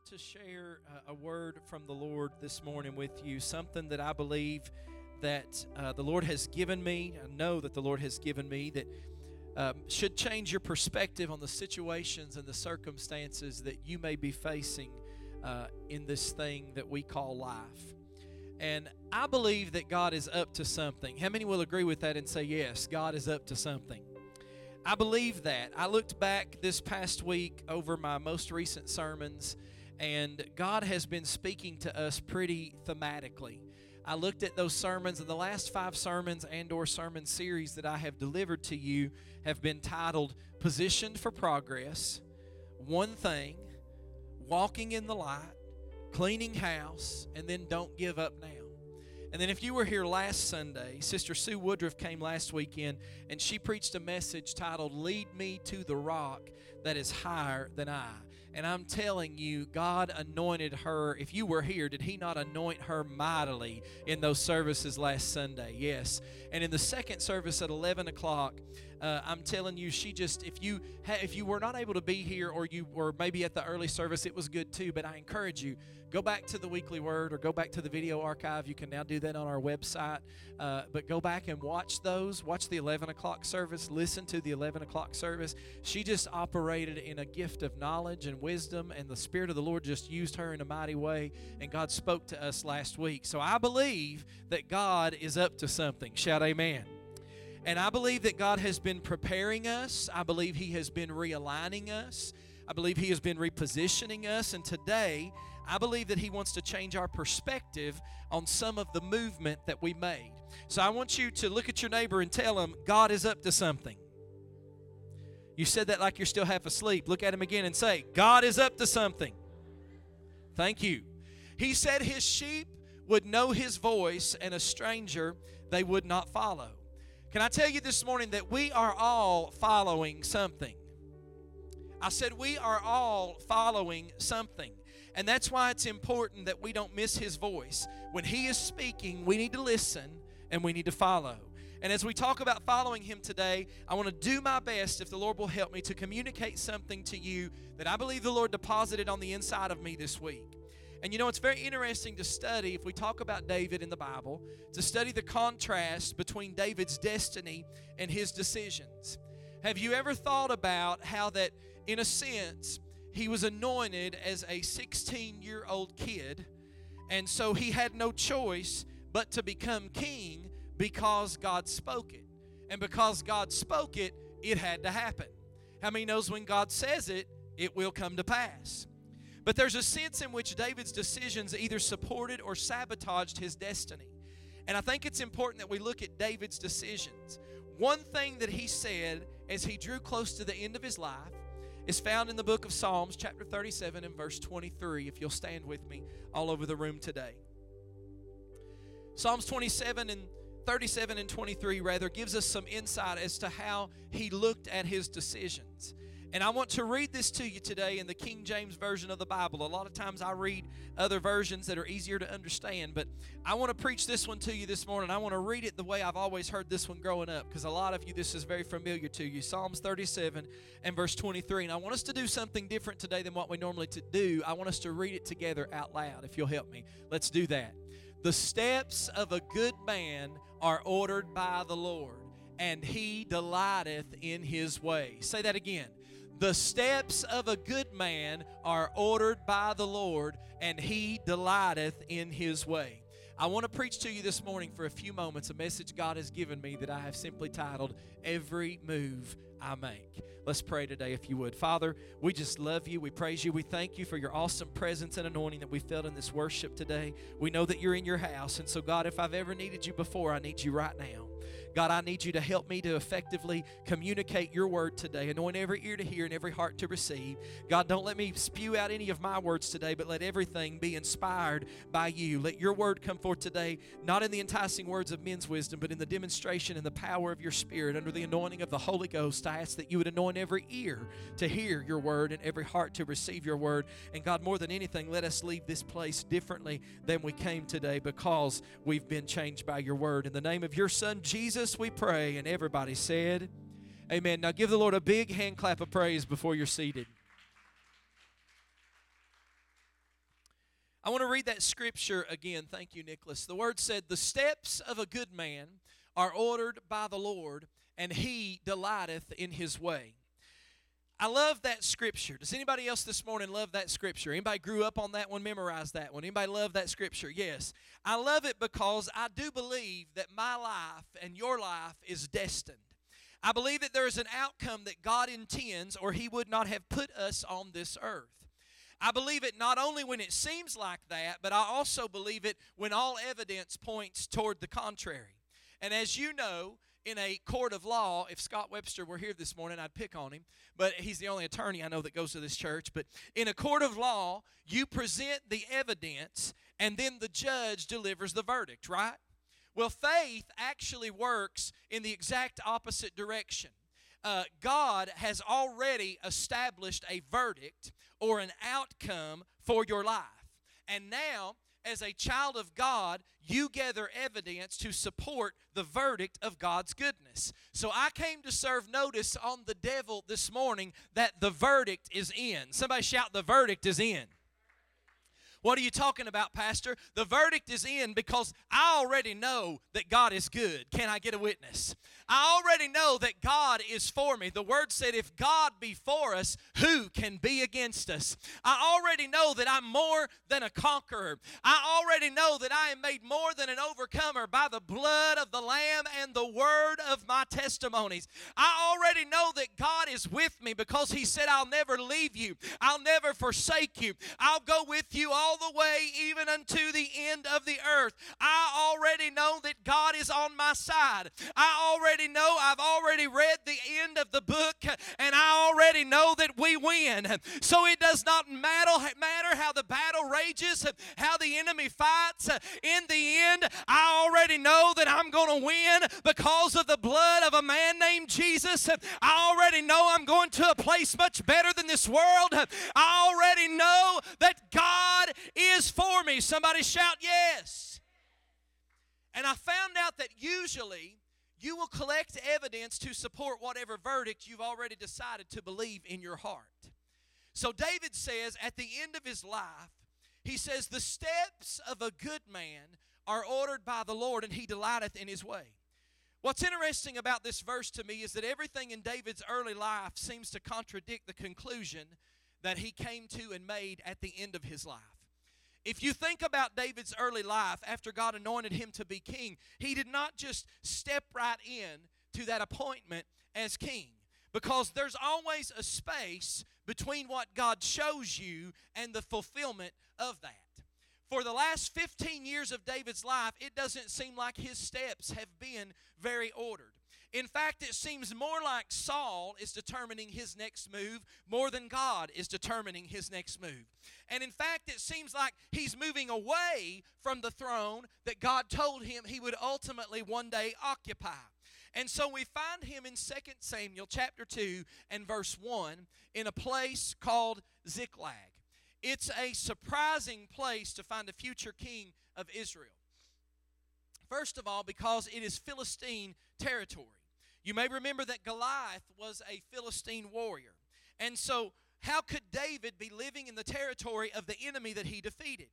want to share uh, a word from the Lord this morning with you, something that I believe that uh, the Lord has given me. I know that the Lord has given me that um, should change your perspective on the situations and the circumstances that you may be facing uh, in this thing that we call life. And I believe that God is up to something. How many will agree with that and say, yes, God is up to something? I believe that. I looked back this past week over my most recent sermons, and God has been speaking to us pretty thematically. I looked at those sermons, and the last five sermons and/or sermon series that I have delivered to you have been titled "Positioned for Progress," "One Thing," "Walking in the Light," "Cleaning House," and then "Don't Give Up Now." And then, if you were here last Sunday, Sister Sue Woodruff came last weekend and she preached a message titled Lead Me to the Rock That Is Higher Than I. And I'm telling you, God anointed her. If you were here, did He not anoint her mightily in those services last Sunday? Yes. And in the second service at 11 o'clock, uh, I'm telling you, she just if you ha- if you were not able to be here or you were maybe at the early service, it was good too. But I encourage you, go back to the weekly word or go back to the video archive. You can now do that on our website. Uh, but go back and watch those. Watch the 11 o'clock service. Listen to the 11 o'clock service. She just operated in a gift of knowledge and wisdom, and the Spirit of the Lord just used her in a mighty way. And God spoke to us last week. So I believe that God is up to something. Shout amen. And I believe that God has been preparing us. I believe He has been realigning us. I believe He has been repositioning us. And today, I believe that He wants to change our perspective on some of the movement that we made. So I want you to look at your neighbor and tell him, God is up to something. You said that like you're still half asleep. Look at him again and say, God is up to something. Thank you. He said his sheep would know his voice, and a stranger they would not follow. Can I tell you this morning that we are all following something? I said we are all following something. And that's why it's important that we don't miss his voice. When he is speaking, we need to listen and we need to follow. And as we talk about following him today, I want to do my best, if the Lord will help me, to communicate something to you that I believe the Lord deposited on the inside of me this week. And you know, it's very interesting to study, if we talk about David in the Bible, to study the contrast between David's destiny and his decisions. Have you ever thought about how that, in a sense, he was anointed as a 16 year old kid, and so he had no choice but to become king because God spoke it. And because God spoke it, it had to happen. How many knows when God says it, it will come to pass? But there's a sense in which David's decisions either supported or sabotaged his destiny. And I think it's important that we look at David's decisions. One thing that he said as he drew close to the end of his life is found in the book of Psalms, chapter 37, and verse 23, if you'll stand with me all over the room today. Psalms 27 and 37 and 23, rather, gives us some insight as to how he looked at his decisions. And I want to read this to you today in the King James Version of the Bible. A lot of times I read other versions that are easier to understand, but I want to preach this one to you this morning. I want to read it the way I've always heard this one growing up because a lot of you, this is very familiar to you. Psalms 37 and verse 23. And I want us to do something different today than what we normally to do. I want us to read it together out loud, if you'll help me. Let's do that. The steps of a good man are ordered by the Lord, and he delighteth in his way. Say that again. The steps of a good man are ordered by the Lord, and he delighteth in his way. I want to preach to you this morning for a few moments a message God has given me that I have simply titled Every Move I Make. Let's pray today, if you would. Father, we just love you. We praise you. We thank you for your awesome presence and anointing that we felt in this worship today. We know that you're in your house. And so, God, if I've ever needed you before, I need you right now. God, I need you to help me to effectively communicate your word today. Anoint every ear to hear and every heart to receive. God, don't let me spew out any of my words today, but let everything be inspired by you. Let your word come forth today, not in the enticing words of men's wisdom, but in the demonstration and the power of your spirit under the anointing of the Holy Ghost. I ask that you would anoint every ear to hear your word and every heart to receive your word. And God, more than anything, let us leave this place differently than we came today because we've been changed by your word. In the name of your Son, Jesus. Jesus, we pray. And everybody said, Amen. Now give the Lord a big hand clap of praise before you're seated. I want to read that scripture again. Thank you, Nicholas. The word said, The steps of a good man are ordered by the Lord, and he delighteth in his way. I love that scripture. Does anybody else this morning love that scripture? Anybody grew up on that one, memorized that one? Anybody love that scripture? Yes. I love it because I do believe that my life and your life is destined. I believe that there is an outcome that God intends, or He would not have put us on this earth. I believe it not only when it seems like that, but I also believe it when all evidence points toward the contrary. And as you know, in a court of law, if Scott Webster were here this morning, I'd pick on him, but he's the only attorney I know that goes to this church. But in a court of law, you present the evidence and then the judge delivers the verdict, right? Well, faith actually works in the exact opposite direction. Uh, God has already established a verdict or an outcome for your life. And now as a child of God, you gather evidence to support the verdict of God's goodness. So I came to serve notice on the devil this morning that the verdict is in. Somebody shout, The verdict is in. What are you talking about, Pastor? The verdict is in because I already know that God is good. Can I get a witness? I already know that God is for me. The word said, if God be for us, who can be against us? I already know that I'm more than a conqueror. I already know that I am made more than an overcomer by the blood of the Lamb and the word of my testimonies. I already know that God is with me because He said, I'll never leave you, I'll never forsake you, I'll go with you all the way, even unto the end of the earth. I already know that God is on my side. I already already know, I've already read the end of the book, and I already know that we win. So it does not matter, matter how the battle rages, how the enemy fights. In the end, I already know that I'm going to win because of the blood of a man named Jesus. I already know I'm going to a place much better than this world. I already know that God is for me. Somebody shout yes. And I found out that usually you will collect evidence to support whatever verdict you've already decided to believe in your heart. So David says at the end of his life, he says, The steps of a good man are ordered by the Lord, and he delighteth in his way. What's interesting about this verse to me is that everything in David's early life seems to contradict the conclusion that he came to and made at the end of his life. If you think about David's early life after God anointed him to be king, he did not just step right in to that appointment as king because there's always a space between what God shows you and the fulfillment of that. For the last 15 years of David's life, it doesn't seem like his steps have been very ordered. In fact, it seems more like Saul is determining his next move more than God is determining his next move. And in fact, it seems like he's moving away from the throne that God told him he would ultimately one day occupy. And so we find him in 2 Samuel chapter 2 and verse 1 in a place called Ziklag. It's a surprising place to find a future king of Israel. First of all, because it is Philistine territory. You may remember that Goliath was a Philistine warrior. And so, how could David be living in the territory of the enemy that he defeated?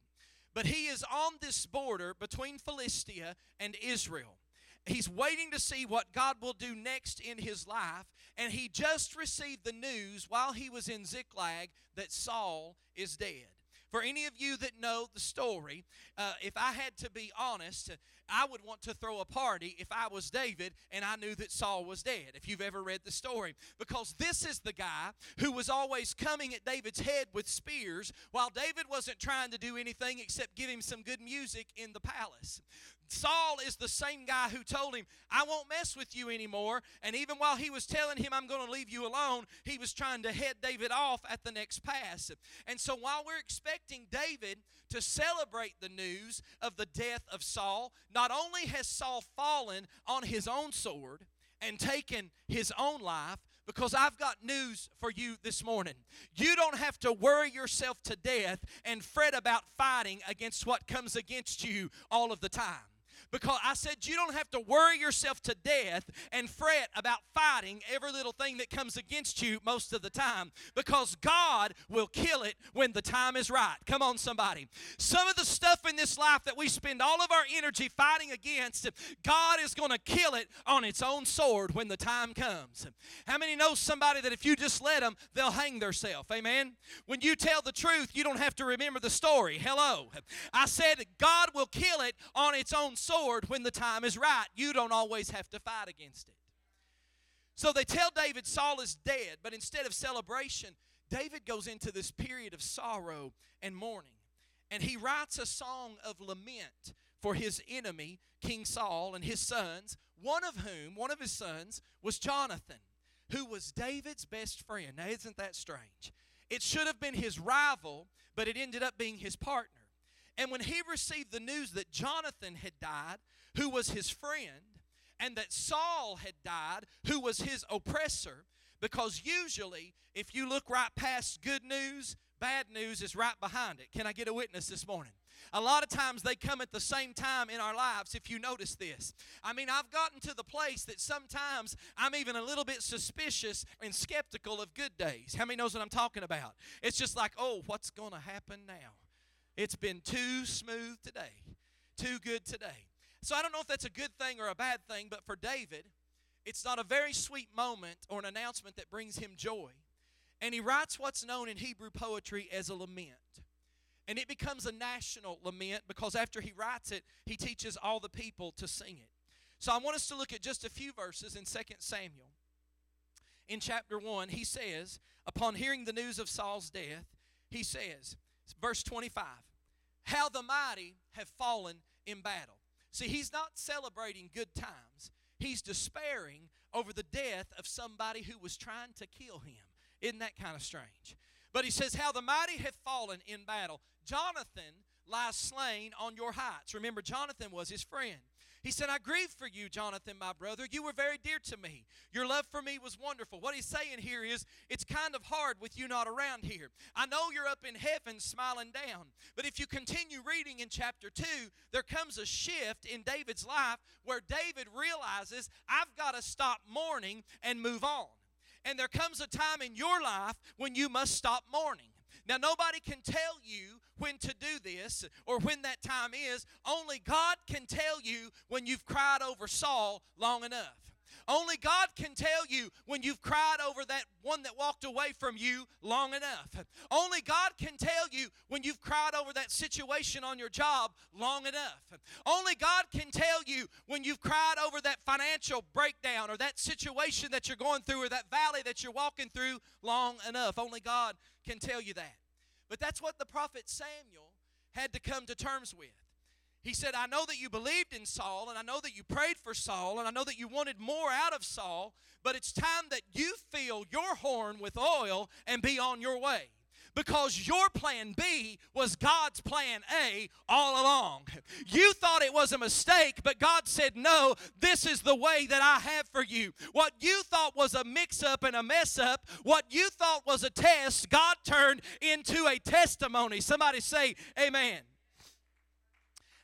But he is on this border between Philistia and Israel. He's waiting to see what God will do next in his life, and he just received the news while he was in Ziklag that Saul is dead. For any of you that know the story, uh, if I had to be honest, I would want to throw a party if I was David and I knew that Saul was dead, if you've ever read the story. Because this is the guy who was always coming at David's head with spears while David wasn't trying to do anything except give him some good music in the palace. Saul is the same guy who told him, I won't mess with you anymore. And even while he was telling him, I'm going to leave you alone, he was trying to head David off at the next pass. And so while we're expecting David to celebrate the news of the death of Saul, not only has Saul fallen on his own sword and taken his own life, because I've got news for you this morning. You don't have to worry yourself to death and fret about fighting against what comes against you all of the time. Because I said you don't have to worry yourself to death and fret about fighting every little thing that comes against you most of the time because God will kill it when the time is right. Come on, somebody. Some of the stuff in this life that we spend all of our energy fighting against, God is going to kill it on its own sword when the time comes. How many know somebody that if you just let them, they'll hang themselves? Amen. When you tell the truth, you don't have to remember the story. Hello. I said God will kill it on its own sword when the time is right. You don't always have to fight against it. So they tell David Saul is dead, but instead of celebration, David goes into this period of sorrow and mourning. And he writes a song of lament for his enemy, King Saul, and his sons, one of whom, one of his sons, was Jonathan, who was David's best friend. Now, isn't that strange? It should have been his rival, but it ended up being his partner. And when he received the news that Jonathan had died, who was his friend, and that Saul had died, who was his oppressor, because usually, if you look right past good news, bad news is right behind it. Can I get a witness this morning? A lot of times they come at the same time in our lives, if you notice this. I mean, I've gotten to the place that sometimes I'm even a little bit suspicious and skeptical of good days. How many knows what I'm talking about? It's just like, oh, what's going to happen now? It's been too smooth today, too good today. So I don't know if that's a good thing or a bad thing, but for David, it's not a very sweet moment or an announcement that brings him joy. And he writes what's known in Hebrew poetry as a lament. And it becomes a national lament because after he writes it, he teaches all the people to sing it. So I want us to look at just a few verses in 2 Samuel. In chapter 1, he says, upon hearing the news of Saul's death, he says, verse 25, how the mighty have fallen in battle. See, he's not celebrating good times, he's despairing over the death of somebody who was trying to kill him. Isn't that kind of strange? But he says, How the mighty have fallen in battle. Jonathan lies slain on your heights. Remember, Jonathan was his friend. He said, I grieve for you, Jonathan, my brother. You were very dear to me. Your love for me was wonderful. What he's saying here is, it's kind of hard with you not around here. I know you're up in heaven smiling down. But if you continue reading in chapter 2, there comes a shift in David's life where David realizes, I've got to stop mourning and move on. And there comes a time in your life when you must stop mourning. Now, nobody can tell you when to do this or when that time is. Only God can tell you when you've cried over Saul long enough. Only God can tell you when you've cried over that one that walked away from you long enough. Only God can tell you when you've cried over that situation on your job long enough. Only God can tell you when you've cried over that financial breakdown or that situation that you're going through or that valley that you're walking through long enough. Only God can tell you that. But that's what the prophet Samuel had to come to terms with. He said, I know that you believed in Saul, and I know that you prayed for Saul, and I know that you wanted more out of Saul, but it's time that you fill your horn with oil and be on your way because your plan B was God's plan A all along. You thought it was a mistake, but God said, No, this is the way that I have for you. What you thought was a mix up and a mess up, what you thought was a test, God turned into a testimony. Somebody say, Amen.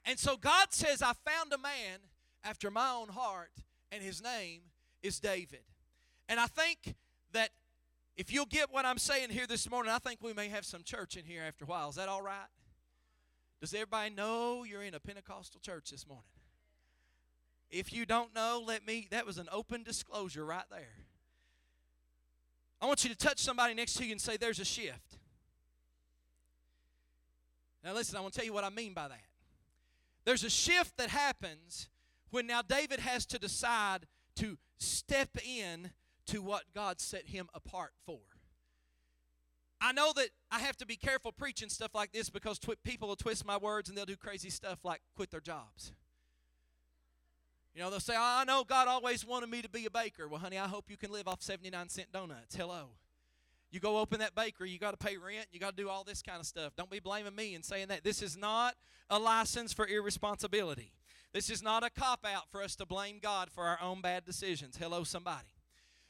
And so God says, I found a man after my own heart, and his name is David. And I think that if you'll get what I'm saying here this morning, I think we may have some church in here after a while. Is that all right? Does everybody know you're in a Pentecostal church this morning? If you don't know, let me, that was an open disclosure right there. I want you to touch somebody next to you and say, There's a shift. Now, listen, I want to tell you what I mean by that. There's a shift that happens when now David has to decide to step in to what God set him apart for. I know that I have to be careful preaching stuff like this because twi- people will twist my words and they'll do crazy stuff like quit their jobs. You know, they'll say, I know God always wanted me to be a baker. Well, honey, I hope you can live off 79 cent donuts. Hello. You go open that bakery, you got to pay rent, you got to do all this kind of stuff. Don't be blaming me and saying that. This is not a license for irresponsibility. This is not a cop out for us to blame God for our own bad decisions. Hello, somebody.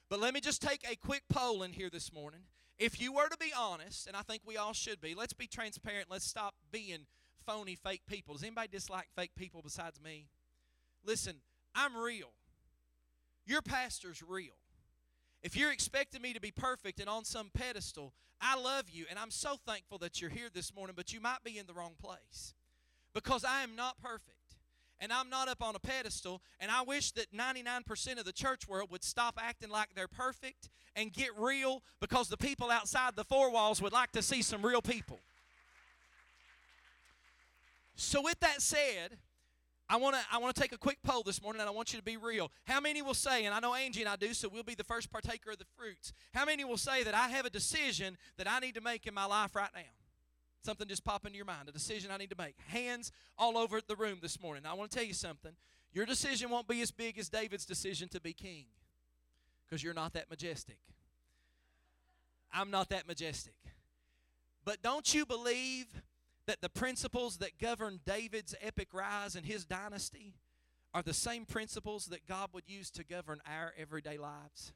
But let me just take a quick poll in here this morning. If you were to be honest, and I think we all should be, let's be transparent. Let's stop being phony, fake people. Does anybody dislike fake people besides me? listen, I'm real. Your pastor's real. If you're expecting me to be perfect and on some pedestal, I love you and I'm so thankful that you're here this morning, but you might be in the wrong place because I am not perfect and I'm not up on a pedestal. And I wish that 99% of the church world would stop acting like they're perfect and get real because the people outside the four walls would like to see some real people. So, with that said, I want to I want to take a quick poll this morning and I want you to be real. How many will say and I know Angie and I do so we'll be the first partaker of the fruits. How many will say that I have a decision that I need to make in my life right now? Something just pop into your mind, a decision I need to make. Hands all over the room this morning. I want to tell you something. Your decision won't be as big as David's decision to be king because you're not that majestic. I'm not that majestic. But don't you believe that the principles that govern David's epic rise and his dynasty are the same principles that God would use to govern our everyday lives?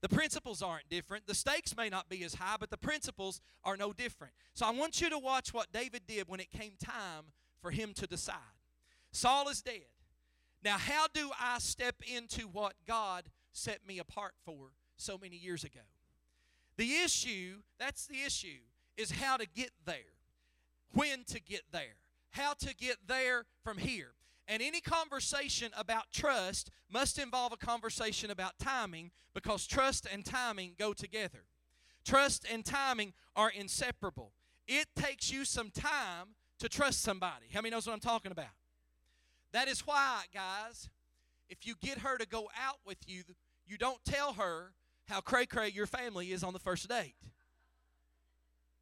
The principles aren't different. The stakes may not be as high, but the principles are no different. So I want you to watch what David did when it came time for him to decide. Saul is dead. Now, how do I step into what God set me apart for so many years ago? The issue, that's the issue, is how to get there, when to get there, how to get there from here. And any conversation about trust must involve a conversation about timing because trust and timing go together. Trust and timing are inseparable. It takes you some time to trust somebody. How many knows what I'm talking about? That is why, guys, if you get her to go out with you, you don't tell her how cray cray your family is on the first date.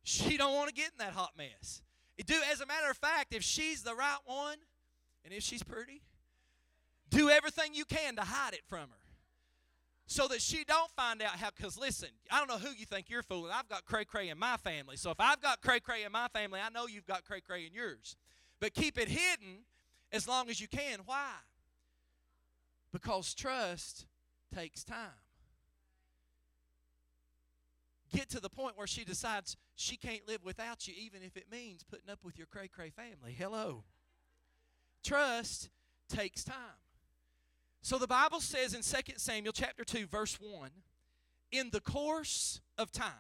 She don't want to get in that hot mess. Do as a matter of fact, if she's the right one, and if she's pretty, do everything you can to hide it from her. So that she don't find out how, because listen, I don't know who you think you're fooling. I've got cray cray in my family. So if I've got cray cray in my family, I know you've got cray cray in yours. But keep it hidden as long as you can. Why? Because trust takes time. Get to the point where she decides she can't live without you, even if it means putting up with your cray cray family. Hello. Trust takes time. So the Bible says in 2 Samuel chapter 2 verse 1, in the course of time.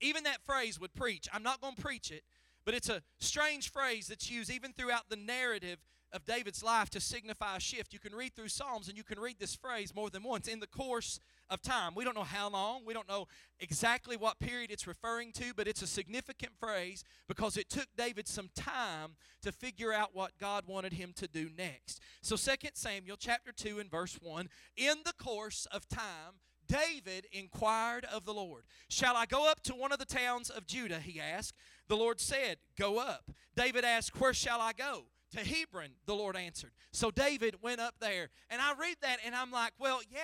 Even that phrase would preach. I'm not going to preach it, but it's a strange phrase that's used even throughout the narrative of David's life to signify a shift. You can read through Psalms and you can read this phrase more than once in the course of time. We don't know how long, we don't know exactly what period it's referring to, but it's a significant phrase because it took David some time to figure out what God wanted him to do next. So 2 Samuel chapter 2 and verse 1, in the course of time, David inquired of the Lord, Shall I go up to one of the towns of Judah? He asked. The Lord said, Go up. David asked, Where shall I go? To Hebron, the Lord answered. So David went up there. And I read that and I'm like, Well, yeah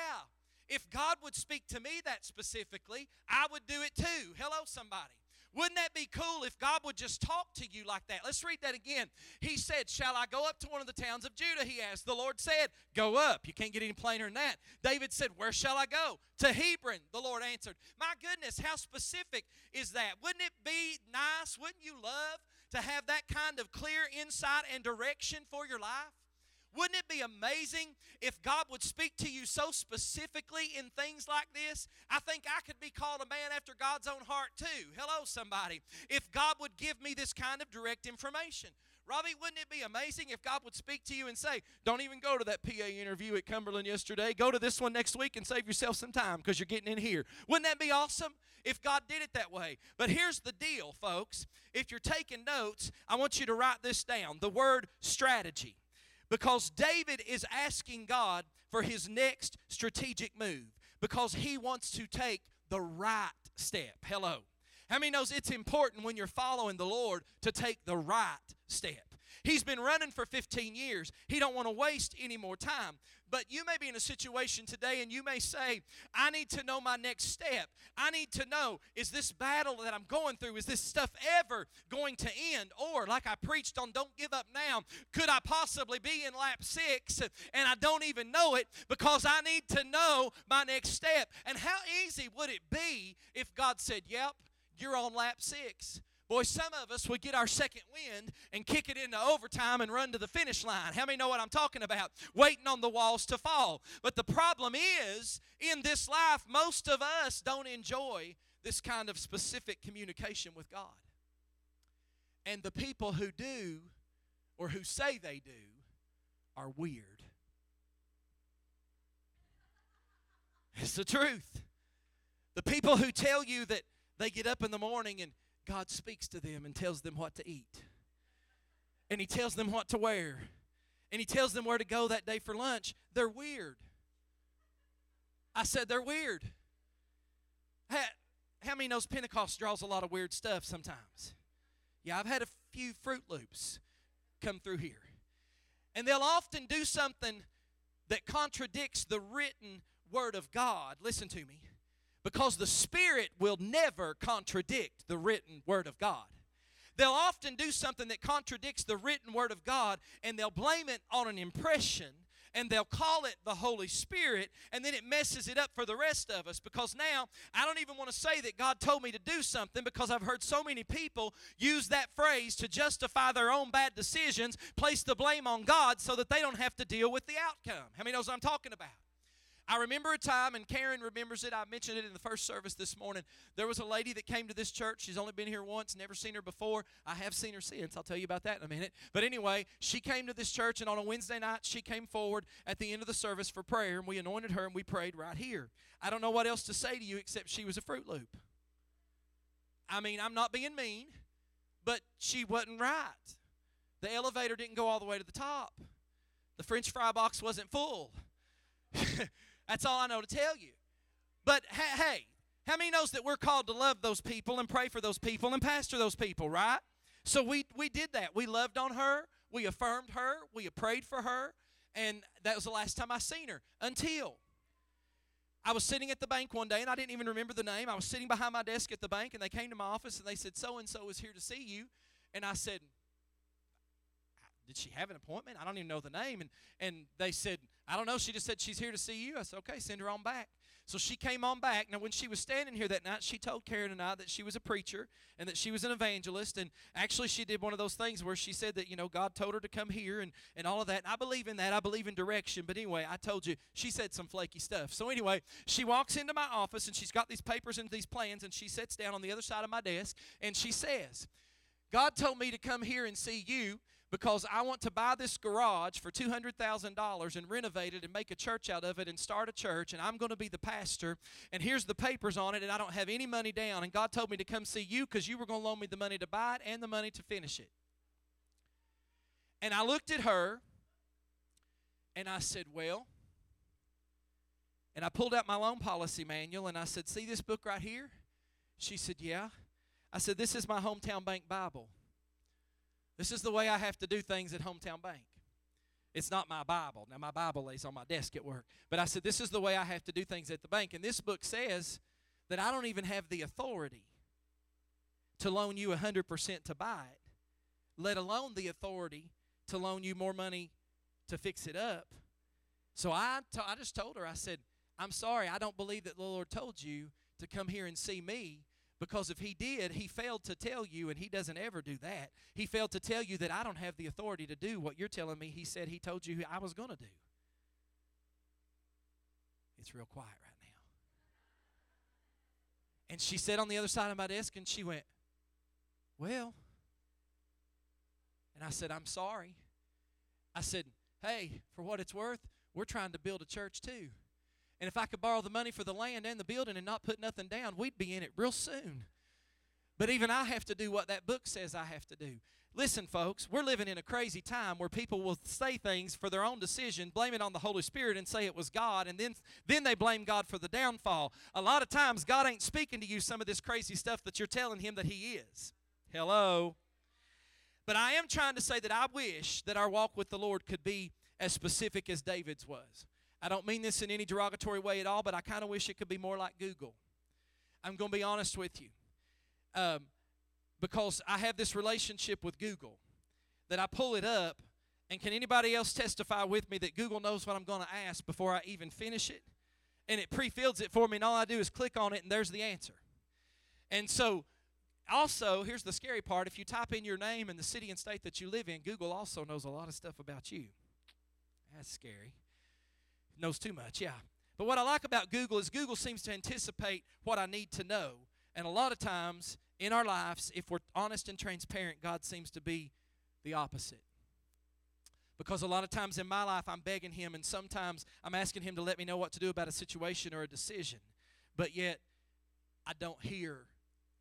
if God would speak to me that specifically, I would do it too. Hello, somebody. Wouldn't that be cool if God would just talk to you like that? Let's read that again. He said, Shall I go up to one of the towns of Judah? He asked. The Lord said, Go up. You can't get any plainer than that. David said, Where shall I go? To Hebron. The Lord answered. My goodness, how specific is that? Wouldn't it be nice? Wouldn't you love to have that kind of clear insight and direction for your life? Wouldn't it be amazing if God would speak to you so specifically in things like this? I think I could be called a man after God's own heart too. Hello, somebody. If God would give me this kind of direct information. Robbie, wouldn't it be amazing if God would speak to you and say, Don't even go to that PA interview at Cumberland yesterday. Go to this one next week and save yourself some time because you're getting in here. Wouldn't that be awesome if God did it that way? But here's the deal, folks. If you're taking notes, I want you to write this down the word strategy. Because David is asking God for his next strategic move because he wants to take the right step. Hello. How many knows it's important when you're following the Lord to take the right step? He's been running for 15 years. He don't want to waste any more time. But you may be in a situation today and you may say, I need to know my next step. I need to know, is this battle that I'm going through, is this stuff ever going to end? Or, like I preached on Don't Give Up Now, could I possibly be in lap six and I don't even know it because I need to know my next step? And how easy would it be if God said, Yep, you're on lap six? Boy, some of us would get our second wind and kick it into overtime and run to the finish line. How many know what I'm talking about? Waiting on the walls to fall. But the problem is, in this life, most of us don't enjoy this kind of specific communication with God. And the people who do, or who say they do, are weird. It's the truth. The people who tell you that they get up in the morning and God speaks to them and tells them what to eat. And He tells them what to wear. And He tells them where to go that day for lunch. They're weird. I said they're weird. How, how many knows Pentecost draws a lot of weird stuff sometimes? Yeah, I've had a few Fruit Loops come through here. And they'll often do something that contradicts the written Word of God. Listen to me because the Spirit will never contradict the written Word of God. They'll often do something that contradicts the written Word of God and they'll blame it on an impression and they'll call it the Holy Spirit, and then it messes it up for the rest of us because now I don't even want to say that God told me to do something because I've heard so many people use that phrase to justify their own bad decisions, place the blame on God so that they don't have to deal with the outcome. How many knows what I'm talking about? I remember a time, and Karen remembers it. I mentioned it in the first service this morning. There was a lady that came to this church. She's only been here once, never seen her before. I have seen her since. I'll tell you about that in a minute. But anyway, she came to this church, and on a Wednesday night, she came forward at the end of the service for prayer, and we anointed her, and we prayed right here. I don't know what else to say to you except she was a Fruit Loop. I mean, I'm not being mean, but she wasn't right. The elevator didn't go all the way to the top. The French fry box wasn't full. That's all I know to tell you. But hey, how many knows that we're called to love those people and pray for those people and pastor those people, right? So we we did that. We loved on her, we affirmed her, we prayed for her, and that was the last time I seen her until I was sitting at the bank one day and I didn't even remember the name. I was sitting behind my desk at the bank and they came to my office and they said so and so is here to see you. And I said, did she have an appointment? I don't even know the name. And, and they said, I don't know. She just said she's here to see you. I said, okay, send her on back. So she came on back. Now, when she was standing here that night, she told Karen and I that she was a preacher and that she was an evangelist. And actually, she did one of those things where she said that, you know, God told her to come here and, and all of that. And I believe in that. I believe in direction. But anyway, I told you, she said some flaky stuff. So anyway, she walks into my office and she's got these papers and these plans and she sits down on the other side of my desk and she says, God told me to come here and see you because I want to buy this garage for $200,000 and renovate it and make a church out of it and start a church, and I'm going to be the pastor. And here's the papers on it, and I don't have any money down. And God told me to come see you because you were going to loan me the money to buy it and the money to finish it. And I looked at her and I said, Well, and I pulled out my loan policy manual and I said, See this book right here? She said, Yeah. I said, This is my hometown bank Bible. This is the way I have to do things at Hometown Bank. It's not my Bible. Now, my Bible lays on my desk at work. But I said, This is the way I have to do things at the bank. And this book says that I don't even have the authority to loan you 100% to buy it, let alone the authority to loan you more money to fix it up. So I, t- I just told her, I said, I'm sorry, I don't believe that the Lord told you to come here and see me because if he did, he failed to tell you, and he doesn't ever do that. He failed to tell you that I don't have the authority to do what you're telling me. He said he told you I was going to do. It's real quiet right now. And she sat on the other side of my desk and she went, Well, and I said, I'm sorry. I said, Hey, for what it's worth, we're trying to build a church too. And if I could borrow the money for the land and the building and not put nothing down, we'd be in it real soon. But even I have to do what that book says I have to do. Listen, folks, we're living in a crazy time where people will say things for their own decision, blame it on the Holy Spirit, and say it was God, and then, then they blame God for the downfall. A lot of times, God ain't speaking to you some of this crazy stuff that you're telling Him that He is. Hello? But I am trying to say that I wish that our walk with the Lord could be as specific as David's was. I don't mean this in any derogatory way at all, but I kind of wish it could be more like Google. I'm going to be honest with you. Um, because I have this relationship with Google that I pull it up, and can anybody else testify with me that Google knows what I'm going to ask before I even finish it? And it pre fills it for me, and all I do is click on it, and there's the answer. And so also, here's the scary part if you type in your name and the city and state that you live in, Google also knows a lot of stuff about you. That's scary. Knows too much, yeah. But what I like about Google is Google seems to anticipate what I need to know. And a lot of times in our lives, if we're honest and transparent, God seems to be the opposite. Because a lot of times in my life, I'm begging Him, and sometimes I'm asking Him to let me know what to do about a situation or a decision. But yet, I don't hear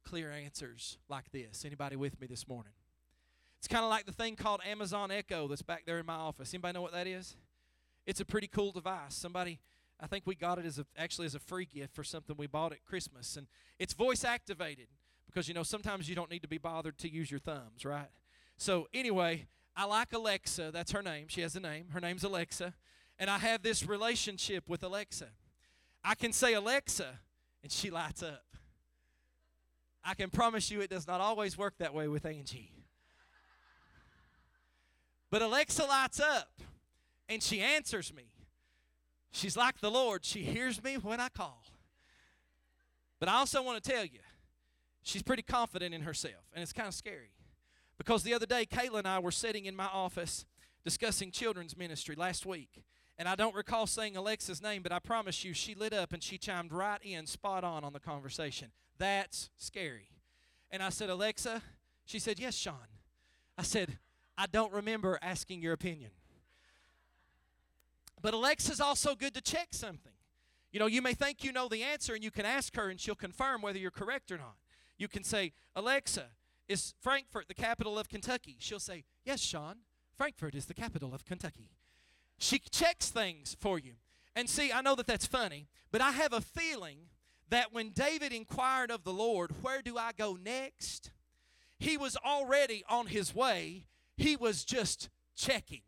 clear answers like this. Anybody with me this morning? It's kind of like the thing called Amazon Echo that's back there in my office. Anybody know what that is? It's a pretty cool device. Somebody, I think we got it as a, actually as a free gift for something we bought at Christmas, and it's voice activated because you know sometimes you don't need to be bothered to use your thumbs, right? So anyway, I like Alexa. That's her name. She has a name. Her name's Alexa, and I have this relationship with Alexa. I can say Alexa, and she lights up. I can promise you it does not always work that way with Angie. But Alexa lights up and she answers me. She's like the Lord. She hears me when I call. But I also want to tell you, she's pretty confident in herself, and it's kind of scary. Because the other day, Kayla and I were sitting in my office discussing children's ministry last week. And I don't recall saying Alexa's name, but I promise you, she lit up and she chimed right in, spot on, on the conversation. That's scary. And I said, Alexa, she said, Yes, Sean. I said, I don't remember asking your opinion. But Alexa's also good to check something. You know, you may think you know the answer and you can ask her and she'll confirm whether you're correct or not. You can say, Alexa, is Frankfort the capital of Kentucky? She'll say, Yes, Sean, Frankfort is the capital of Kentucky. She checks things for you. And see, I know that that's funny, but I have a feeling that when David inquired of the Lord, Where do I go next? He was already on his way. He was just checking.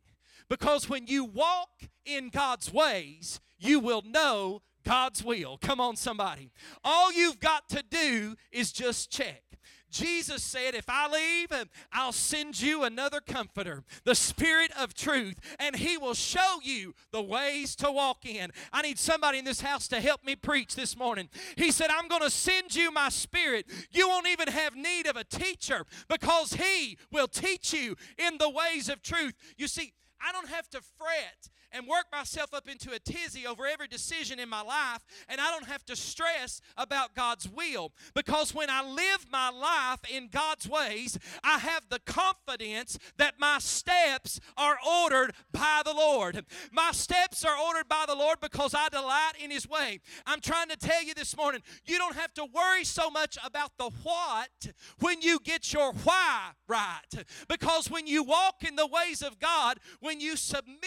Because when you walk in God's ways, you will know God's will. Come on, somebody. All you've got to do is just check. Jesus said, If I leave, I'll send you another comforter, the Spirit of truth, and He will show you the ways to walk in. I need somebody in this house to help me preach this morning. He said, I'm going to send you my Spirit. You won't even have need of a teacher because He will teach you in the ways of truth. You see, I don't have to fret and work myself up into a tizzy over every decision in my life, and I don't have to stress about God's will. Because when I live my life in God's ways, I have the confidence that my steps are ordered by the Lord. My steps are ordered by the Lord because I delight in His way. I'm trying to tell you this morning, you don't have to worry so much about the what when you get your why right. Because when you walk in the ways of God, when you submit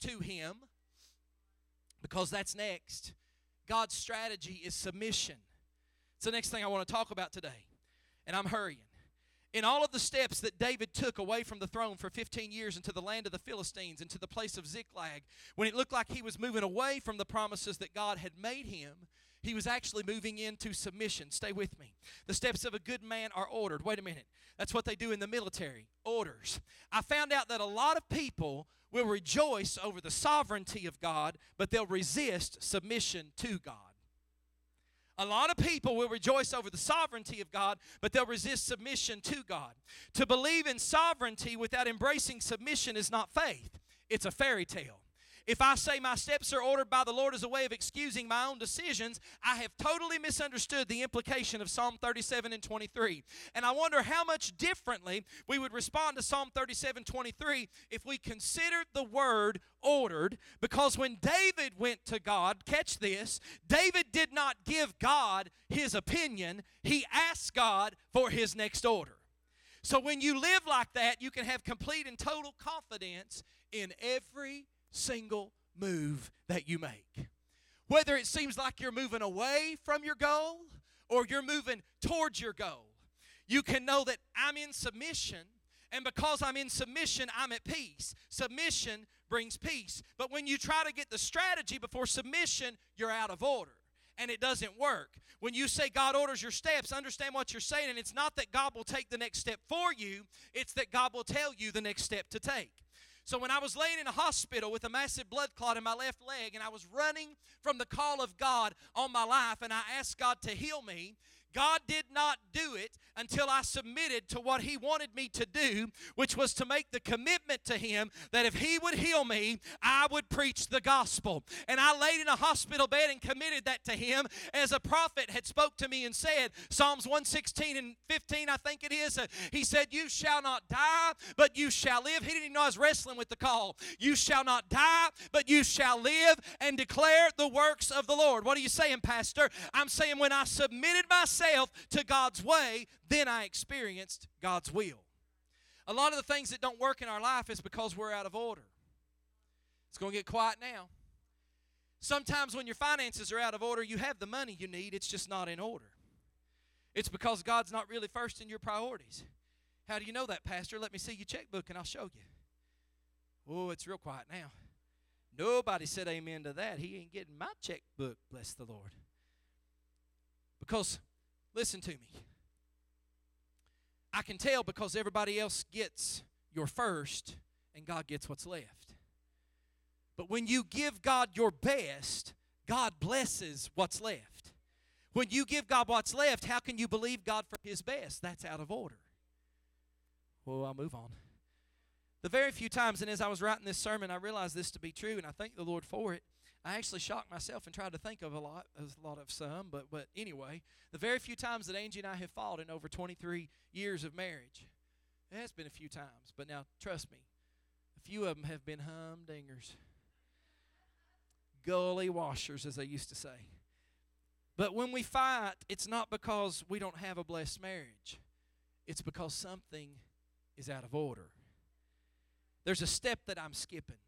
to Him because that's next. God's strategy is submission. It's the next thing I want to talk about today. And I'm hurrying. In all of the steps that David took away from the throne for 15 years into the land of the Philistines, into the place of Ziklag, when it looked like he was moving away from the promises that God had made him, he was actually moving into submission. Stay with me. The steps of a good man are ordered. Wait a minute. That's what they do in the military orders. I found out that a lot of people will rejoice over the sovereignty of God, but they'll resist submission to God. A lot of people will rejoice over the sovereignty of God, but they'll resist submission to God. To believe in sovereignty without embracing submission is not faith, it's a fairy tale. If I say my steps are ordered by the Lord as a way of excusing my own decisions, I have totally misunderstood the implication of Psalm 37 and 23. And I wonder how much differently we would respond to Psalm 37 23 if we considered the word ordered. Because when David went to God, catch this, David did not give God his opinion, he asked God for his next order. So when you live like that, you can have complete and total confidence in every single move that you make. Whether it seems like you're moving away from your goal or you're moving towards your goal, you can know that I'm in submission, and because I'm in submission, I'm at peace. Submission brings peace. But when you try to get the strategy before submission, you're out of order and it doesn't work. When you say God orders your steps, understand what you're saying, and it's not that God will take the next step for you, it's that God will tell you the next step to take. So when I was laying in a hospital with a massive blood clot in my left leg and I was running from the call of God on my life and I asked God to heal me, God did not do it until I submitted to what He wanted me to do, which was to make the commitment to Him that if He would heal me, I would preach the gospel. And I laid in a hospital bed and committed that to Him as a prophet had spoke to me and said, Psalms 116 and 15, I think it is, uh, He said, You shall not die, but you shall live. He didn't even know I was wrestling with the call. You shall not die, but you shall live and declare the works of the Lord. What are you saying, Pastor? I'm saying when I submitted myself to God's way, then I experienced God's will. A lot of the things that don't work in our life is because we're out of order. It's going to get quiet now. Sometimes when your finances are out of order, you have the money you need, it's just not in order. It's because God's not really first in your priorities. How do you know that, Pastor? Let me see your checkbook and I'll show you. Oh, it's real quiet now. Nobody said amen to that. He ain't getting my checkbook, bless the Lord. Because, listen to me. I can tell because everybody else gets your first and God gets what's left. But when you give God your best, God blesses what's left. When you give God what's left, how can you believe God for His best? That's out of order. Well, I'll move on. The very few times, and as I was writing this sermon, I realized this to be true, and I thank the Lord for it. I actually shocked myself and tried to think of a lot, a lot of some, but but anyway, the very few times that Angie and I have fought in over 23 years of marriage, it has been a few times. But now, trust me, a few of them have been humdingers, gully washers, as they used to say. But when we fight, it's not because we don't have a blessed marriage; it's because something is out of order. There's a step that I'm skipping.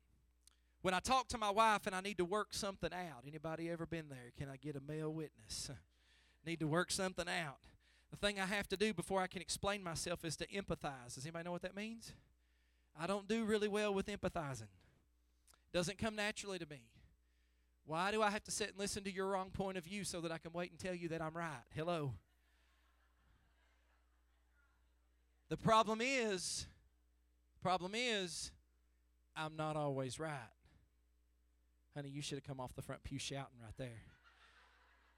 When I talk to my wife and I need to work something out, anybody ever been there? Can I get a male witness? need to work something out. The thing I have to do before I can explain myself is to empathize. Does anybody know what that means? I don't do really well with empathizing. Doesn't come naturally to me. Why do I have to sit and listen to your wrong point of view so that I can wait and tell you that I'm right? Hello. The problem is Problem is, I'm not always right. Honey, you should have come off the front pew shouting right there.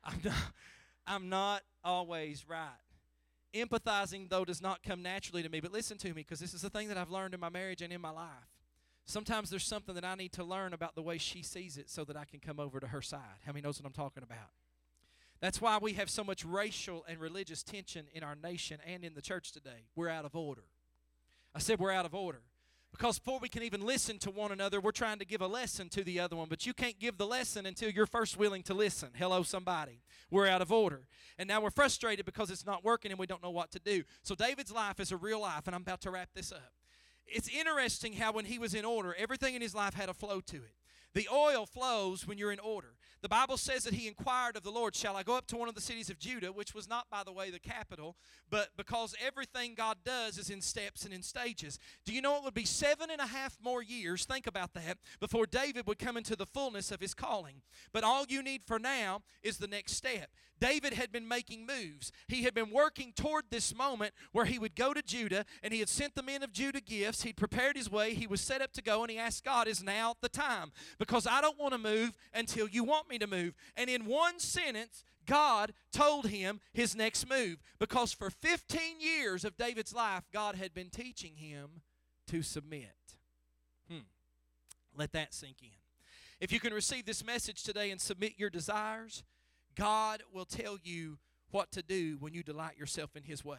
I'm not, I'm not always right. Empathizing, though, does not come naturally to me. But listen to me, because this is the thing that I've learned in my marriage and in my life. Sometimes there's something that I need to learn about the way she sees it so that I can come over to her side. How many knows what I'm talking about? That's why we have so much racial and religious tension in our nation and in the church today. We're out of order. I said we're out of order. Because before we can even listen to one another, we're trying to give a lesson to the other one. But you can't give the lesson until you're first willing to listen. Hello, somebody. We're out of order. And now we're frustrated because it's not working and we don't know what to do. So David's life is a real life, and I'm about to wrap this up. It's interesting how when he was in order, everything in his life had a flow to it. The oil flows when you're in order. The Bible says that he inquired of the Lord, Shall I go up to one of the cities of Judah, which was not, by the way, the capital, but because everything God does is in steps and in stages. Do you know it would be seven and a half more years, think about that, before David would come into the fullness of his calling? But all you need for now is the next step. David had been making moves. He had been working toward this moment where he would go to Judah and he had sent the men of Judah gifts. He'd prepared his way. He was set up to go and he asked God, Is now the time? Because I don't want to move until you want me to move. And in one sentence, God told him his next move because for 15 years of David's life, God had been teaching him to submit. Hmm. Let that sink in. If you can receive this message today and submit your desires, God will tell you what to do when you delight yourself in His way.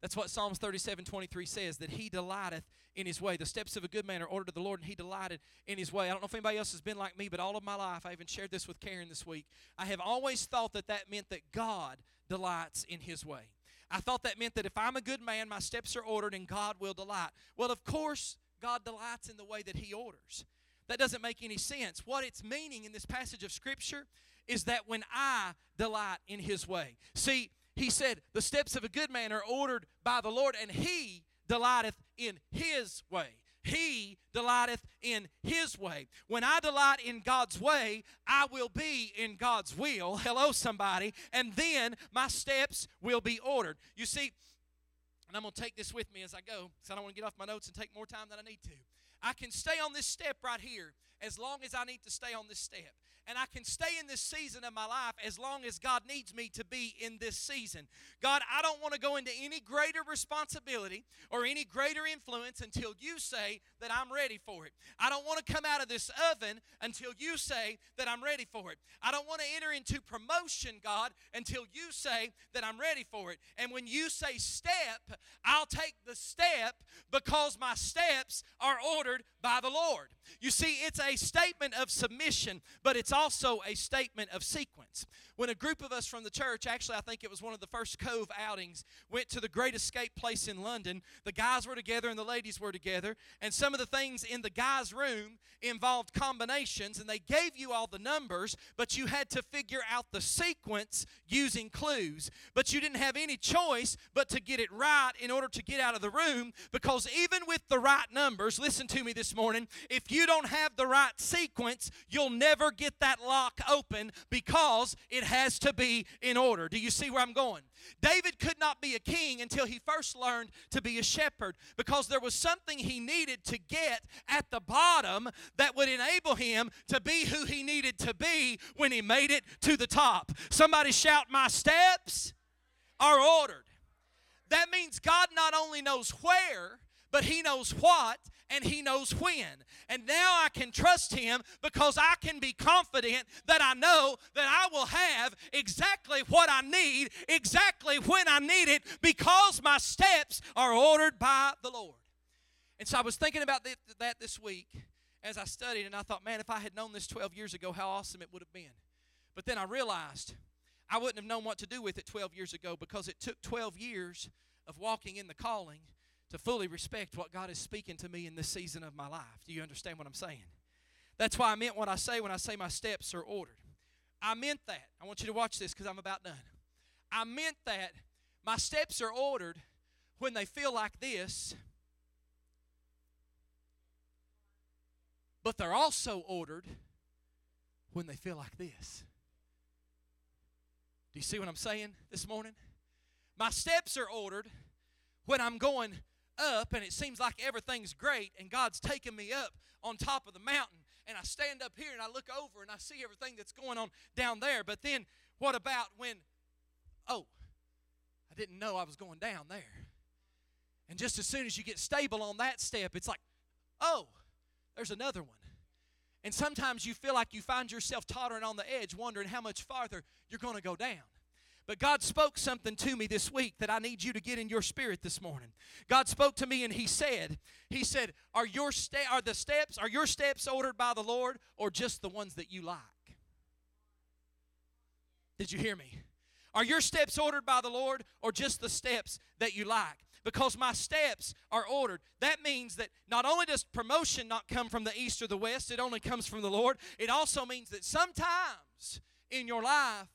That's what Psalms 37 23 says, that He delighteth in His way. The steps of a good man are ordered to the Lord, and He delighted in His way. I don't know if anybody else has been like me, but all of my life, I even shared this with Karen this week. I have always thought that that meant that God delights in His way. I thought that meant that if I'm a good man, my steps are ordered and God will delight. Well, of course, God delights in the way that He orders. That doesn't make any sense. What it's meaning in this passage of Scripture is that when I delight in his way. See, he said, The steps of a good man are ordered by the Lord, and he delighteth in his way. He delighteth in his way. When I delight in God's way, I will be in God's will. Hello, somebody. And then my steps will be ordered. You see, and I'm going to take this with me as I go because I don't want to get off my notes and take more time than I need to. I can stay on this step right here as long as I need to stay on this step and I can stay in this season of my life as long as God needs me to be in this season. God, I don't want to go into any greater responsibility or any greater influence until you say that I'm ready for it. I don't want to come out of this oven until you say that I'm ready for it. I don't want to enter into promotion, God, until you say that I'm ready for it. And when you say step, I'll take the step because my steps are ordered by the Lord. You see, it's a statement of submission, but it's also a statement of sequence. When a group of us from the church, actually, I think it was one of the first Cove outings, went to the Great Escape place in London, the guys were together and the ladies were together, and some of the things in the guys' room involved combinations, and they gave you all the numbers, but you had to figure out the sequence using clues. But you didn't have any choice but to get it right in order to get out of the room, because even with the right numbers, listen to me this morning, if you don't have the right sequence, you'll never get that lock open because it has to be in order. Do you see where I'm going? David could not be a king until he first learned to be a shepherd because there was something he needed to get at the bottom that would enable him to be who he needed to be when he made it to the top. Somebody shout, My steps are ordered. That means God not only knows where, but He knows what and He knows when. And now I can trust Him because I can be confident that I know that I will have exactly what I need, exactly when I need it, because my steps are ordered by the Lord. And so I was thinking about that this week as I studied, and I thought, man, if I had known this 12 years ago, how awesome it would have been. But then I realized I wouldn't have known what to do with it 12 years ago because it took 12 years of walking in the calling to fully respect what God is speaking to me in this season of my life. Do you understand what I'm saying? That's why I meant what I say when I say my steps are ordered. I meant that. I want you to watch this because I'm about done. I meant that my steps are ordered when they feel like this, but they're also ordered when they feel like this. Do you see what I'm saying this morning? My steps are ordered when I'm going up and it seems like everything's great and God's taking me up on top of the mountain and I stand up here and I look over and I see everything that's going on down there. But then what about when, oh, I didn't know I was going down there. And just as soon as you get stable on that step, it's like, oh, there's another one. And sometimes you feel like you find yourself tottering on the edge, wondering how much farther you're going to go down. But God spoke something to me this week that I need you to get in your spirit this morning. God spoke to me and He said, He said, Are your are the steps, are your steps ordered by the Lord or just the ones that you like? Did you hear me? Are your steps ordered by the Lord or just the steps that you like? Because my steps are ordered. That means that not only does promotion not come from the east or the west, it only comes from the Lord. It also means that sometimes in your life,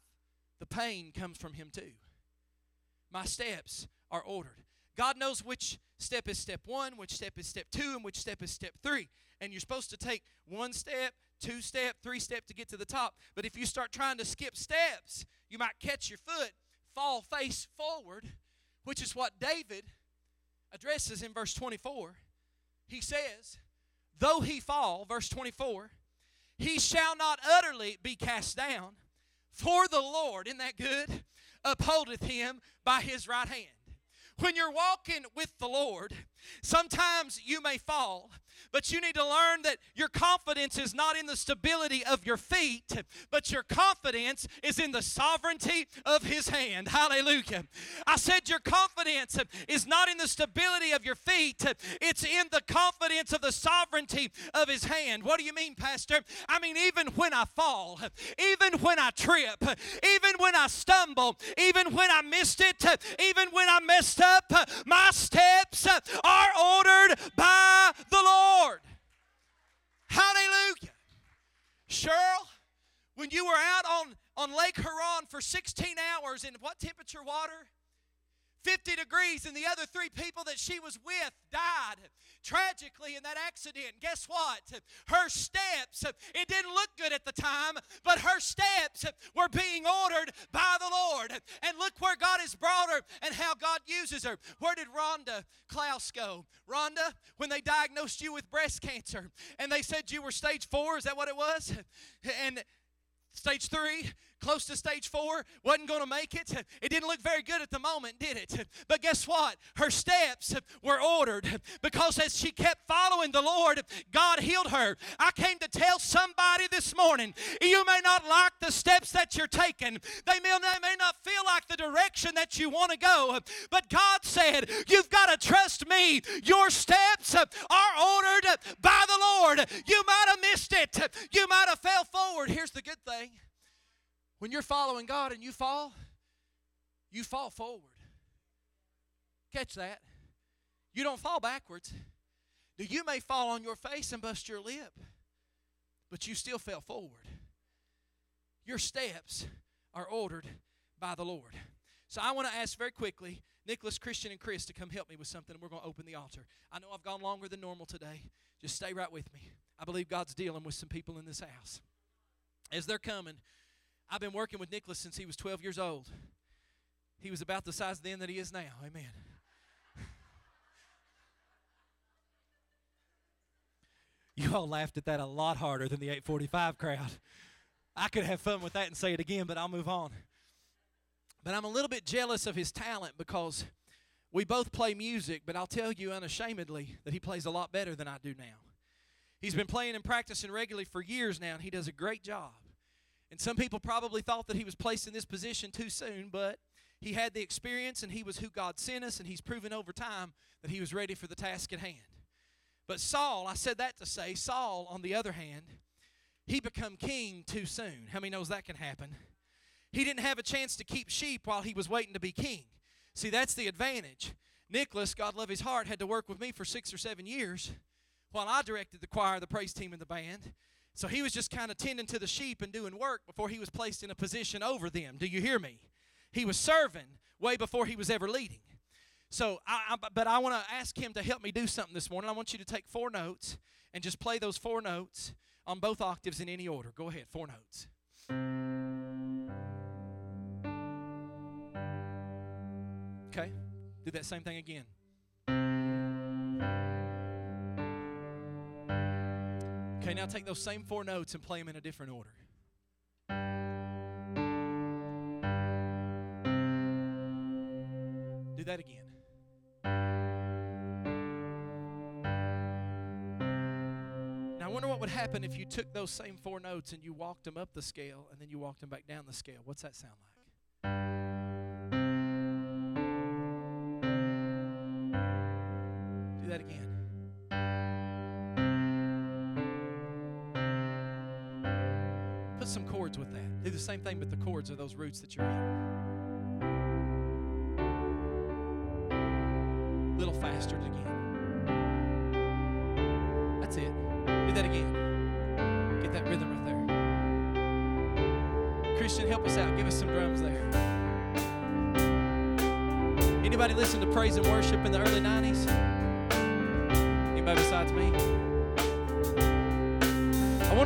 the pain comes from Him too. My steps are ordered. God knows which step is step one, which step is step two, and which step is step three. And you're supposed to take one step, two step, three step to get to the top. But if you start trying to skip steps, you might catch your foot, fall face forward, which is what David addresses in verse 24. He says, Though he fall, verse 24, he shall not utterly be cast down, for the Lord, isn't that good? Upholdeth him by his right hand. When you're walking with the Lord, sometimes you may fall, but you need to learn that your confidence is not in the stability of your feet, but your confidence is in the sovereignty of His hand. Hallelujah. I said your confidence is not in the stability of your feet, it's in the confidence of the sovereignty of His hand. What do you mean, Pastor? I mean, even when I fall, even when I trip, even when I stumble, even when I missed it, even when I messed up, my steps are ordered by the Lord. Lord. Hallelujah. Cheryl, when you were out on, on Lake Huron for 16 hours in what temperature water? 50 degrees, and the other three people that she was with died tragically in that accident. Guess what? Her steps, it didn't look good at the time, but her steps were being ordered by the Lord. And look where God has brought her and how God uses her. Where did Rhonda Klaus go? Rhonda, when they diagnosed you with breast cancer and they said you were stage four, is that what it was? And stage three, close to stage four, wasn't going to make it. It didn't look very good at the moment, did it? But guess what? Her steps were ordered because as she kept following the Lord, God healed her. I came to tell somebody this morning you may not like the steps that you're taking, they may, they may not feel like the direction that you want to go, but God said, You've got to trust me. Your steps are ordered by the Lord. You might have missed it, you might have fell forward. Here's the good thing when you're following God and you fall, you fall forward. Catch that. You don't fall backwards. You may fall on your face and bust your lip, but you still fell forward. Your steps are ordered by the Lord. So I want to ask very quickly Nicholas, Christian, and Chris to come help me with something. We're going to open the altar. I know I've gone longer than normal today. Just stay right with me. I believe God's dealing with some people in this house. As they're coming, I've been working with Nicholas since he was 12 years old. He was about the size then that he is now. Amen. You all laughed at that a lot harder than the 845 crowd. I could have fun with that and say it again, but I'll move on. But I'm a little bit jealous of his talent because we both play music, but I'll tell you unashamedly that he plays a lot better than I do now. He's been playing and practicing regularly for years now, and he does a great job. And some people probably thought that he was placed in this position too soon, but he had the experience and he was who God sent us, and he's proven over time that he was ready for the task at hand. But Saul, I said that to say, Saul, on the other hand, he become king too soon. How many knows that can happen? He didn't have a chance to keep sheep while he was waiting to be king. See, that's the advantage. Nicholas, God love his heart, had to work with me for six or seven years while I directed the choir, the praise team, and the band. So he was just kind of tending to the sheep and doing work before he was placed in a position over them. Do you hear me? He was serving way before he was ever leading. So, I, I, but I want to ask him to help me do something this morning. I want you to take four notes and just play those four notes on both octaves in any order. Go ahead, four notes. Okay, do that same thing again. Okay, now take those same four notes and play them in a different order. Do that again. Now, I wonder what would happen if you took those same four notes and you walked them up the scale and then you walked them back down the scale. What's that sound like? Do that again. Some chords with that. Do the same thing, but the chords are those roots that you're in. A little faster again. That's it. Do that again. Get that rhythm right there. Christian, help us out. Give us some drums there. Anybody listen to praise and worship in the early 90s?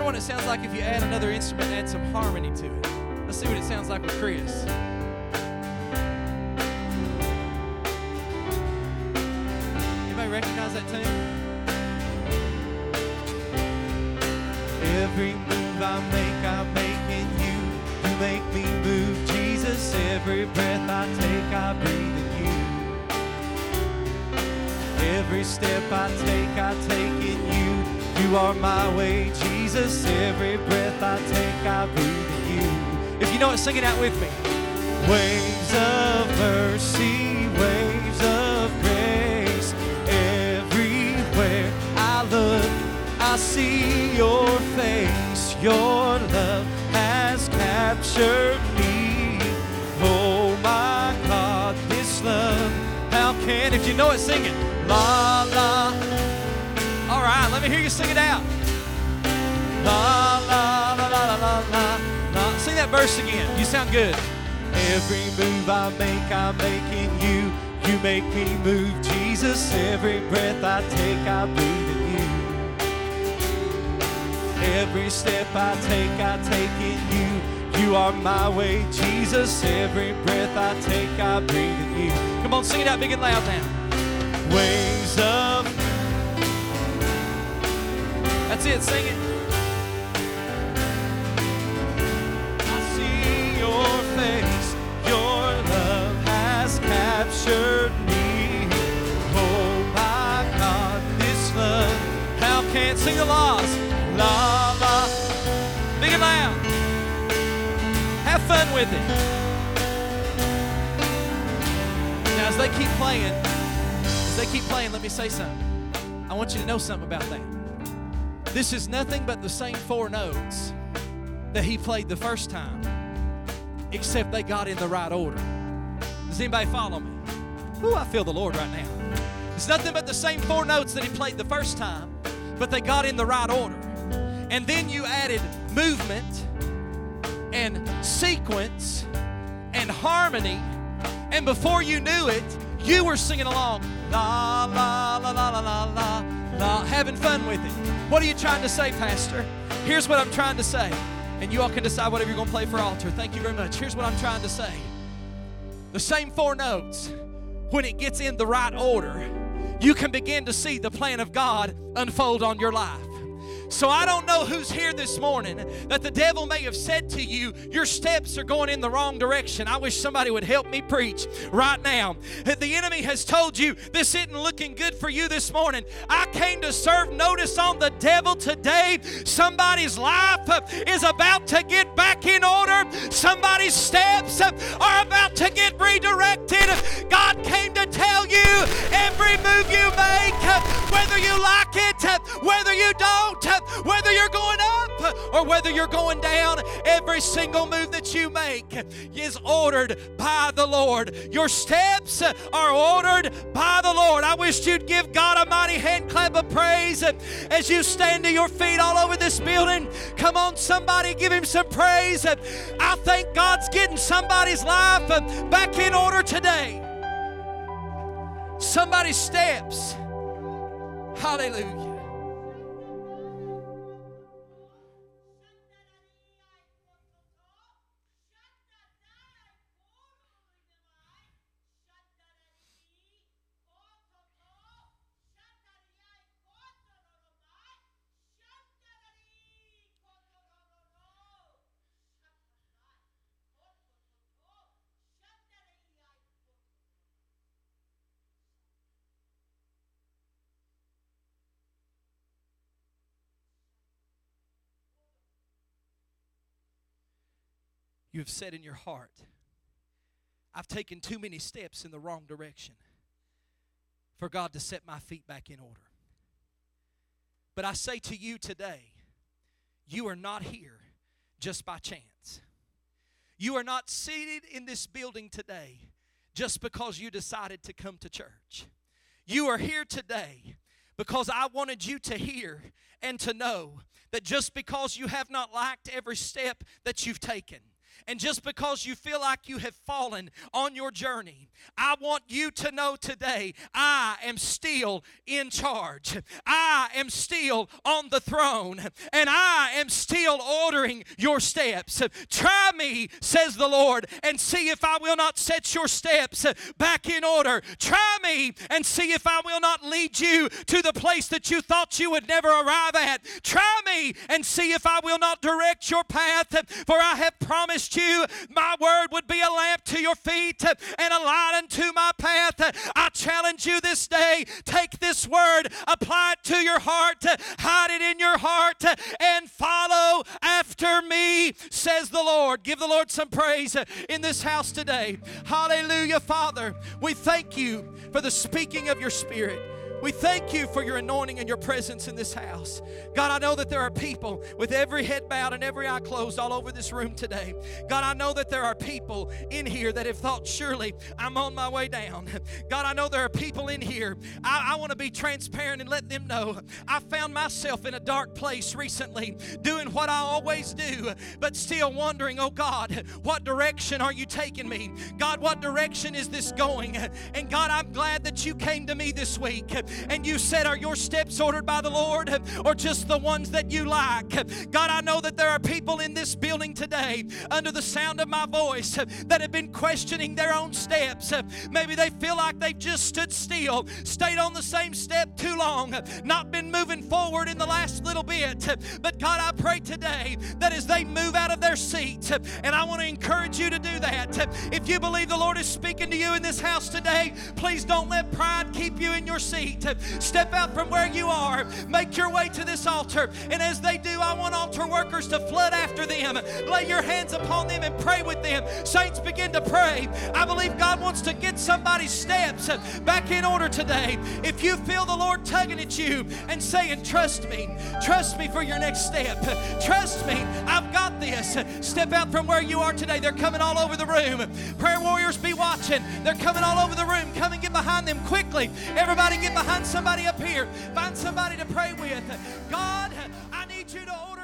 What it sounds like if you add another instrument add some harmony to it. Let's see what it sounds like with Chris. Anybody recognize that tune? Every move I make, I'm making you. You make me move, Jesus. Every breath I take, I breathe in you. Every step I take, I take in you. You are my way, Jesus. Every breath I take, I breathe you. If you know it, sing it out with me. Waves of mercy, waves of grace. Everywhere I look, I see your face. Your love has captured me. Oh my God, this love, how can, if you know it, sing it. La la, All right, let me hear you sing it out. Verse again. You sound good. Every move I make, I'm making you. You make me move, Jesus. Every breath I take, I breathe in you. Every step I take, I take in you. You are my way, Jesus. Every breath I take, I breathe in you. Come on, sing it out big and loud now. Ways of That's it, sing it. Sing the laws? la la. Big and loud. Have fun with it. Now, as they keep playing, as they keep playing, let me say something. I want you to know something about that. This is nothing but the same four notes that he played the first time, except they got in the right order. Does anybody follow me? Ooh, I feel the Lord right now. It's nothing but the same four notes that he played the first time, but they got in the right order. And then you added movement and sequence and harmony, and before you knew it, you were singing along, la la la la la la la la, having fun with it. What are you trying to say, Pastor? Here's what I'm trying to say, and you all can decide whatever you're going to play for altar. Thank you very much. Here's what I'm trying to say. The same four notes, when it gets in the right order, you can begin to see the plan of God unfold on your life. So I don't know who's here this morning that the devil may have said to you, Your steps are going in the wrong direction. I wish somebody would help me preach right now. The enemy has told you this isn't looking good for you this morning. I came to serve notice on the devil today. Somebody's life is about to get back in order, somebody's steps are about to get redirected. God came to tell you every move you make, whether you like it, whether you don't, whether you're going up or whether you're going down, every single move that you make is ordered by the Lord. Your steps are ordered by the Lord. I wish you'd give God a mighty hand clap of praise as you stand to your feet all over this building. Come on, somebody, give him some praise. I think God's getting somebody's life back in order today. Somebody's steps. Hallelujah. You have said in your heart, I've taken too many steps in the wrong direction for God to set my feet back in order. But I say to you today, you are not here just by chance. You are not seated in this building today just because you decided to come to church. You are here today because I wanted you to hear and to know that just because you have not liked every step that you've taken, and just because you feel like you have fallen on your journey, I want you to know today I am still in charge. I am still on the throne, and I am still ordering your steps. Try me, says the Lord, and see if I will not set your steps back in order. Try me and see if I will not lead you to the place that you thought you would never arrive at. Try me and see if I will not direct your path, for I have promised you my word would be a lamp to your feet and a light unto my path. I challenge you this day take this word, apply it to your heart, hide it in your heart, and follow after me, says the Lord. Give the Lord some praise in this house today. Hallelujah, Father. We thank you for the speaking of your Spirit. We thank you for your anointing and your presence in this house. God, I know that there are people with every head bowed and every eye closed all over this room today. God, I know that there are people in here that have thought, surely I'm on my way down. God, I know there are people in here. I, I want to be transparent and let them know I found myself in a dark place recently doing what I always do, but still wondering, oh God, what direction are you taking me? God, what direction is this going? And God, I'm glad that you came to me this week and you said, Are your steps ordered by the Lord or just the ones that you like? God, I know that there are people in this building today under the sound of my voice that have been questioning their own steps. Maybe they feel like they've just stood still, stayed on the same step too long, not been moving forward in the last little bit. But God, I pray today that as they move out of their seat, and I want to encourage you to do that. If you believe the Lord is speaking to you in this house today, please don't let pride keep you in your seat. Step out from where you are, make your way to this altar. And as they do, I want altar workers to flood after them. Lay your hands upon them and pray with them. Saints, begin to pray. I believe God wants to get somebody's steps back in order today. If you feel the Lord tugging at you and saying, Trust me, trust me for your next step, trust me, I've got this. Step out from where you are today. They're coming all over the room. Prayer warriors, be watching. They're coming all over the room. Come and get behind them quickly. Everybody get behind somebody up here. Find somebody to pray with. God, I need you to order